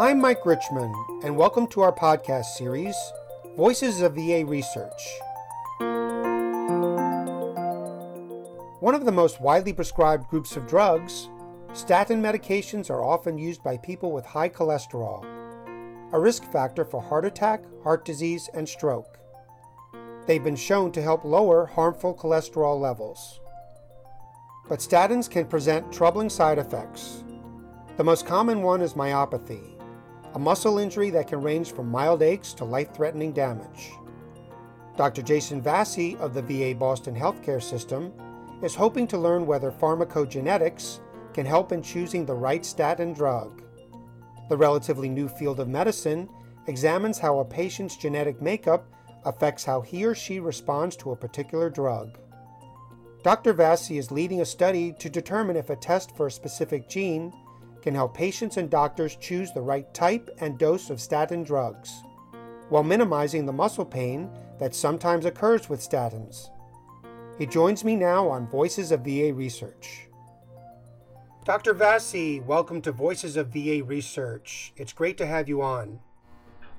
I'm Mike Richman, and welcome to our podcast series, Voices of VA Research. One of the most widely prescribed groups of drugs, statin medications are often used by people with high cholesterol, a risk factor for heart attack, heart disease, and stroke. They've been shown to help lower harmful cholesterol levels. But statins can present troubling side effects. The most common one is myopathy, a muscle injury that can range from mild aches to life threatening damage. Dr. Jason Vassy of the VA Boston Healthcare System is hoping to learn whether pharmacogenetics can help in choosing the right statin drug. The relatively new field of medicine examines how a patient's genetic makeup affects how he or she responds to a particular drug. Dr. Vassy is leading a study to determine if a test for a specific gene can help patients and doctors choose the right type and dose of statin drugs, while minimizing the muscle pain that sometimes occurs with statins. He joins me now on Voices of VA Research. Dr. Vassy, welcome to Voices of VA Research. It's great to have you on.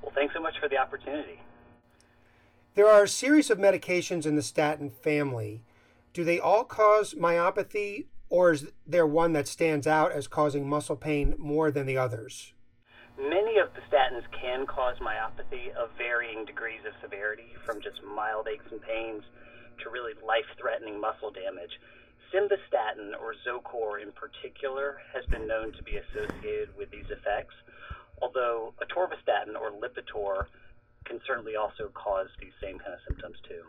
Well, thanks so much for the opportunity. There are a series of medications in the statin family. Do they all cause myopathy, or is there one that stands out as causing muscle pain more than the others? Many of the statins can cause myopathy of varying degrees of severity, from just mild aches and pains to really life threatening muscle damage. Simvastatin, or Zocor in particular, has been known to be associated with these effects, although atorvastatin or Lipitor can certainly also cause these same kind of symptoms too.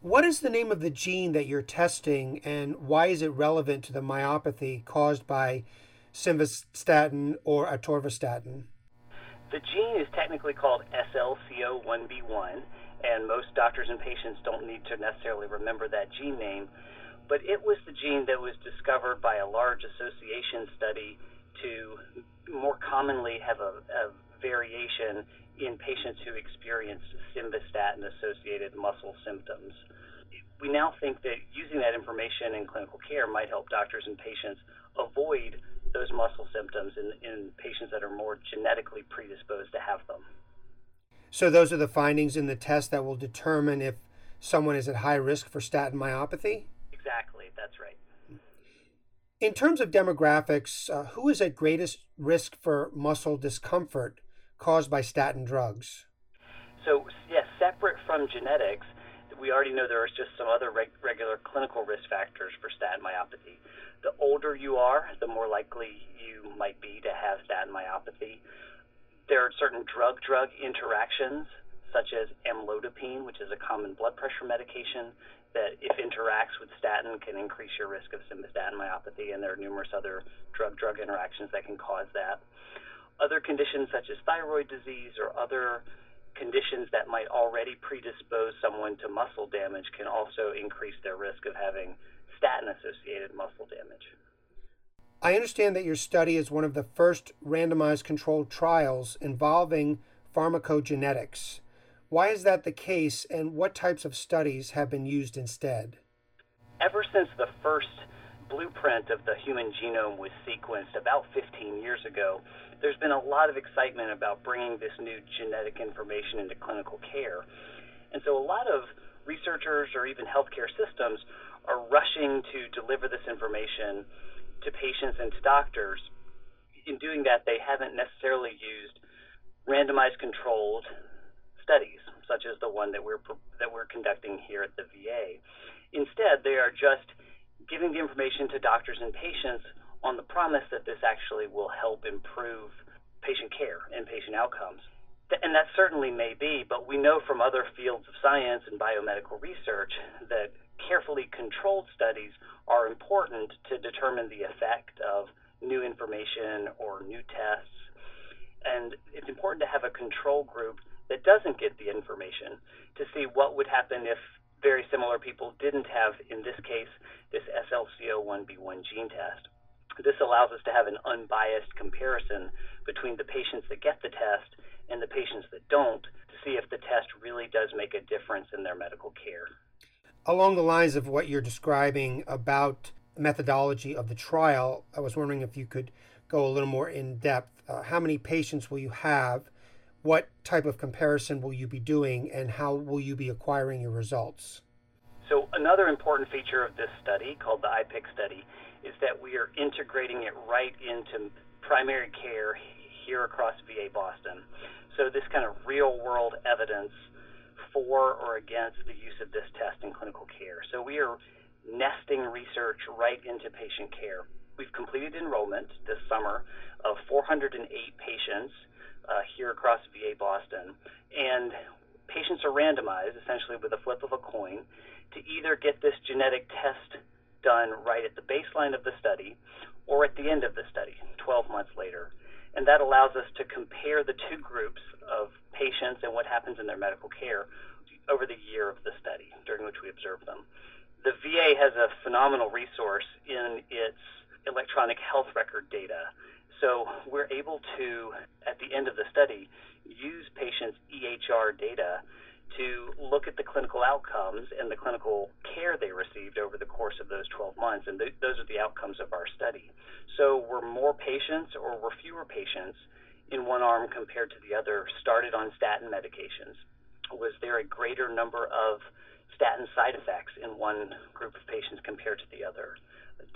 What is the name of the gene that you're testing, and why is it relevant to the myopathy caused by simvastatin or atorvastatin? The gene is technically called SLCO1B1, and most doctors and patients don't need to necessarily remember that gene name, but it was the gene that was discovered by a large association study to more commonly have a, a variation in patients who experienced simvastatin associated muscle symptoms. We now think that using that information in clinical care might help doctors and patients avoid those muscle symptoms in, in patients that are more genetically predisposed to have them. So, those are the findings in the test that will determine if someone is at high risk for statin myopathy? Exactly, that's right. In terms of demographics, uh, who is at greatest risk for muscle discomfort caused by statin drugs? So, yes, separate from genetics, we already know there are just some other reg- regular clinical risk factors for statin myopathy. The older you are, the more likely you might be to have statin myopathy. There are certain drug drug interactions, such as amlodipine, which is a common blood pressure medication, that if interacts with statin can increase your risk of simvastatin myopathy, and there are numerous other drug drug interactions that can cause that. Other conditions such as thyroid disease or other conditions that might already predispose someone to muscle damage can also increase their risk of having statin associated muscle damage. I understand that your study is one of the first randomized controlled trials involving pharmacogenetics. Why is that the case, and what types of studies have been used instead? Ever since the first blueprint of the human genome was sequenced about 15 years ago, there's been a lot of excitement about bringing this new genetic information into clinical care. And so a lot of researchers or even healthcare systems are rushing to deliver this information to patients and to doctors. In doing that, they haven't necessarily used randomized controlled studies, such as the one that we're that we're conducting here at the VA. Instead, they are just giving the information to doctors and patients on the promise that this actually will help improve patient care and patient outcomes. And that certainly may be, but we know from other fields of science and biomedical research that carefully controlled studies are important to determine the effect of new information or new tests. And it's important to have a control group that doesn't get the information to see what would happen if very similar people didn't have, in this case, this SLCO1B1 gene test. This allows us to have an unbiased comparison between the patients that get the test and the patients that don't to see if the test really does make a difference in their medical care. Along the lines of what you're describing about methodology of the trial, I was wondering if you could go a little more in depth. Uh, how many patients will you have? What type of comparison will you be doing, and how will you be acquiring your results? So, another important feature of this study, called the IPIC study, is that we are integrating it right into primary care here across VA Boston. So, this kind of real world evidence for or against the use of this test in clinical care. So, we are nesting research right into patient care. We've completed enrollment this summer of 408 patients uh, here across VA Boston, and patients are randomized essentially with a flip of a coin to either get this genetic test done right at the baseline of the study or at the end of the study, 12 months later. And that allows us to compare the two groups of patients and what happens in their medical care over the year of the study during which we observe them. The VA has a phenomenal resource in its electronic health record data. So we're able to, at the end of the study, use patients' EHR data to look at the clinical outcomes and the clinical care they received over the course of those 12 months. And th- those are the outcomes of our study. So were more patients or were fewer patients in one arm compared to the other started on statin medications? Was there a greater number of statin side effects in one group of patients compared to the other?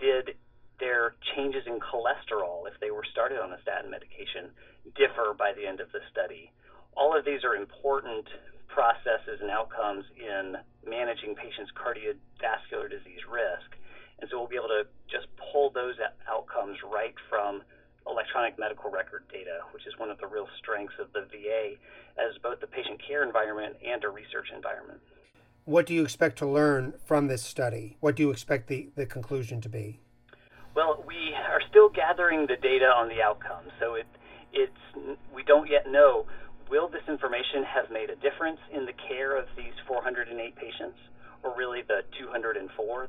Did their changes in cholesterol, if they were started on a statin medication, differ by the end of the study? All of these are important processes and outcomes in managing patients' cardiovascular disease risk. And so we'll be able to just pull those outcomes right from electronic medical record data, which is one of the real strengths of the VA as both the patient care environment and a research environment. What do you expect to learn from this study? What do you expect the, the conclusion to be? Well, we are still gathering the data on the outcomes, so it, it's we don't yet know will this information have made a difference in the care of these 408 patients, or really the 204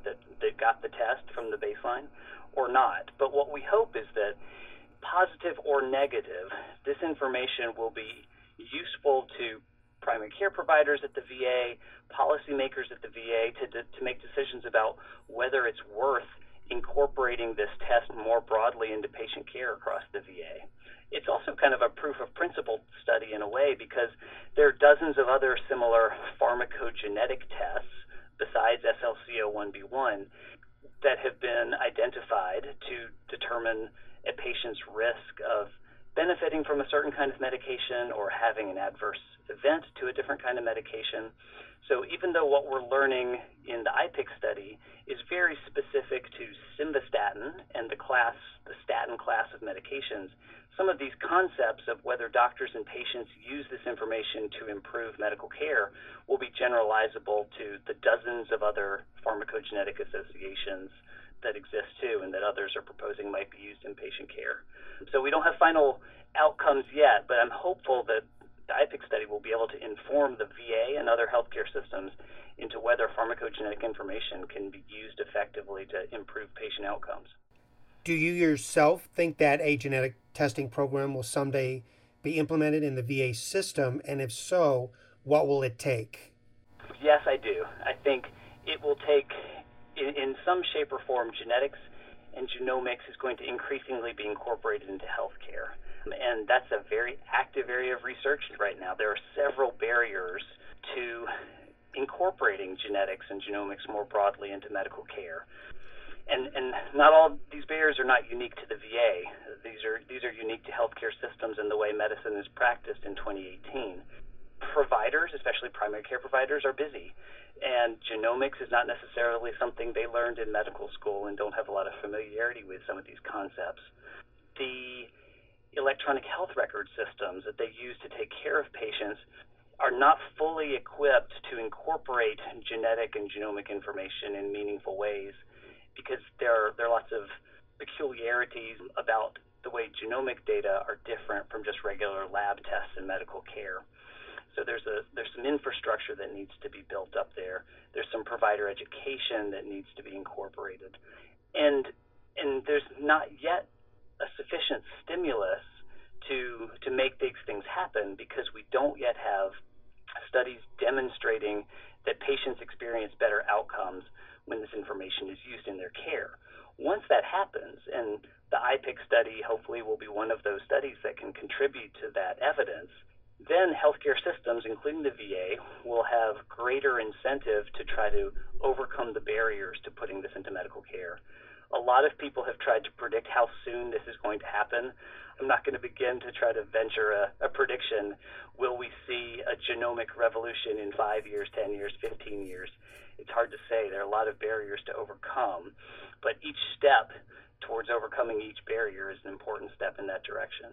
that, that got the test from the baseline, or not? But what we hope is that, positive or negative, this information will be useful to primary care providers at the VA, policymakers at the VA to, to make decisions about whether it's worth incorporating this test more broadly into patient care across the VA it's also kind of a proof of principle study in a way because there are dozens of other similar pharmacogenetic tests besides SLCO1B1 that have been identified to determine a patient's risk of benefiting from a certain kind of medication or having an adverse event to a different kind of medication. So even though what we're learning in the IPIC study is very specific to simvastatin and the class, the statin class of medications, some of these concepts of whether doctors and patients use this information to improve medical care will be generalizable to the dozens of other pharmacogenetic associations that exist too and that others are proposing might be used in patient care. So we don't have final outcomes yet, but I'm hopeful that the IPIC study will be able to inform the VA and other healthcare systems into whether pharmacogenetic information can be used effectively to improve patient outcomes. Do you yourself think that a genetic testing program will someday be implemented in the VA system? And if so, what will it take? Yes, I do. I think it will take, in, in some shape or form, genetics and genomics is going to increasingly be incorporated into healthcare and that's a very active area of research right now. There are several barriers to incorporating genetics and genomics more broadly into medical care. And, and not all these barriers are not unique to the VA. These are these are unique to healthcare systems and the way medicine is practiced in 2018. Providers, especially primary care providers, are busy, and genomics is not necessarily something they learned in medical school and don't have a lot of familiarity with some of these concepts. The electronic health record systems that they use to take care of patients are not fully equipped to incorporate genetic and genomic information in meaningful ways because there are, there are lots of peculiarities about the way genomic data are different from just regular lab tests in medical care. So there's a there's some infrastructure that needs to be built up there. There's some provider education that needs to be incorporated. And and there's not yet a sufficient stimulus to to make these things happen because we don't yet have studies demonstrating that patients experience better outcomes when this information is used in their care. Once that happens, and The IPIC study hopefully will be one of those studies that can contribute to that evidence. Then healthcare systems, including the VA, will have greater incentive to try to overcome the barriers to putting this into medical care. A lot of people have tried to predict how soon this is going to happen. I'm not going to begin to try to venture a, a prediction. Will we see a genomic revolution in five years, 10 years, 15 years? It's hard to say. There are a lot of barriers to overcome, but each step towards overcoming each barrier is an important step in that direction.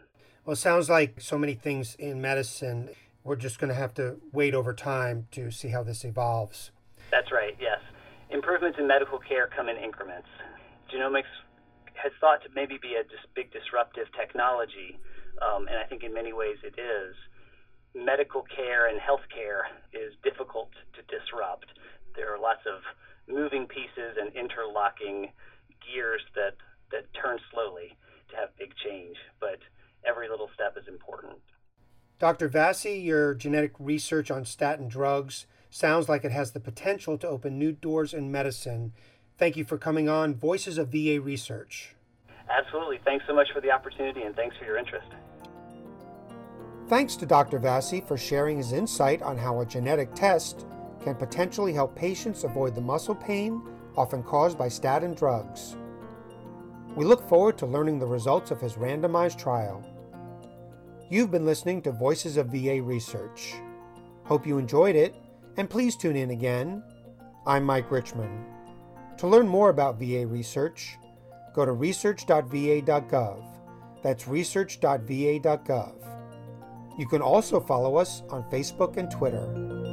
Well, it sounds like so many things in medicine, we're just going to have to wait over time to see how this evolves. That's right, yes. Improvements in medical care come in increments. Genomics has thought to maybe be a dis- big disruptive technology, um, and I think in many ways it is. Medical care and healthcare is difficult to disrupt. There are lots of moving pieces and interlocking gears that, that turn slowly to have big change, but every little step is important. Dr. Vassy, your genetic research on statin drugs sounds like it has the potential to open new doors in medicine. Thank you for coming on Voices of VA Research. Absolutely. Thanks so much for the opportunity and thanks for your interest. Thanks to Dr. Vassy for sharing his insight on how a genetic test can potentially help patients avoid the muscle pain often caused by statin drugs. We look forward to learning the results of his randomized trial. You've been listening to Voices of VA Research. Hope you enjoyed it, and please tune in again. I'm Mike Richman. To learn more about VA research, go to research.va.gov. That's research.va.gov. You can also follow us on Facebook and Twitter.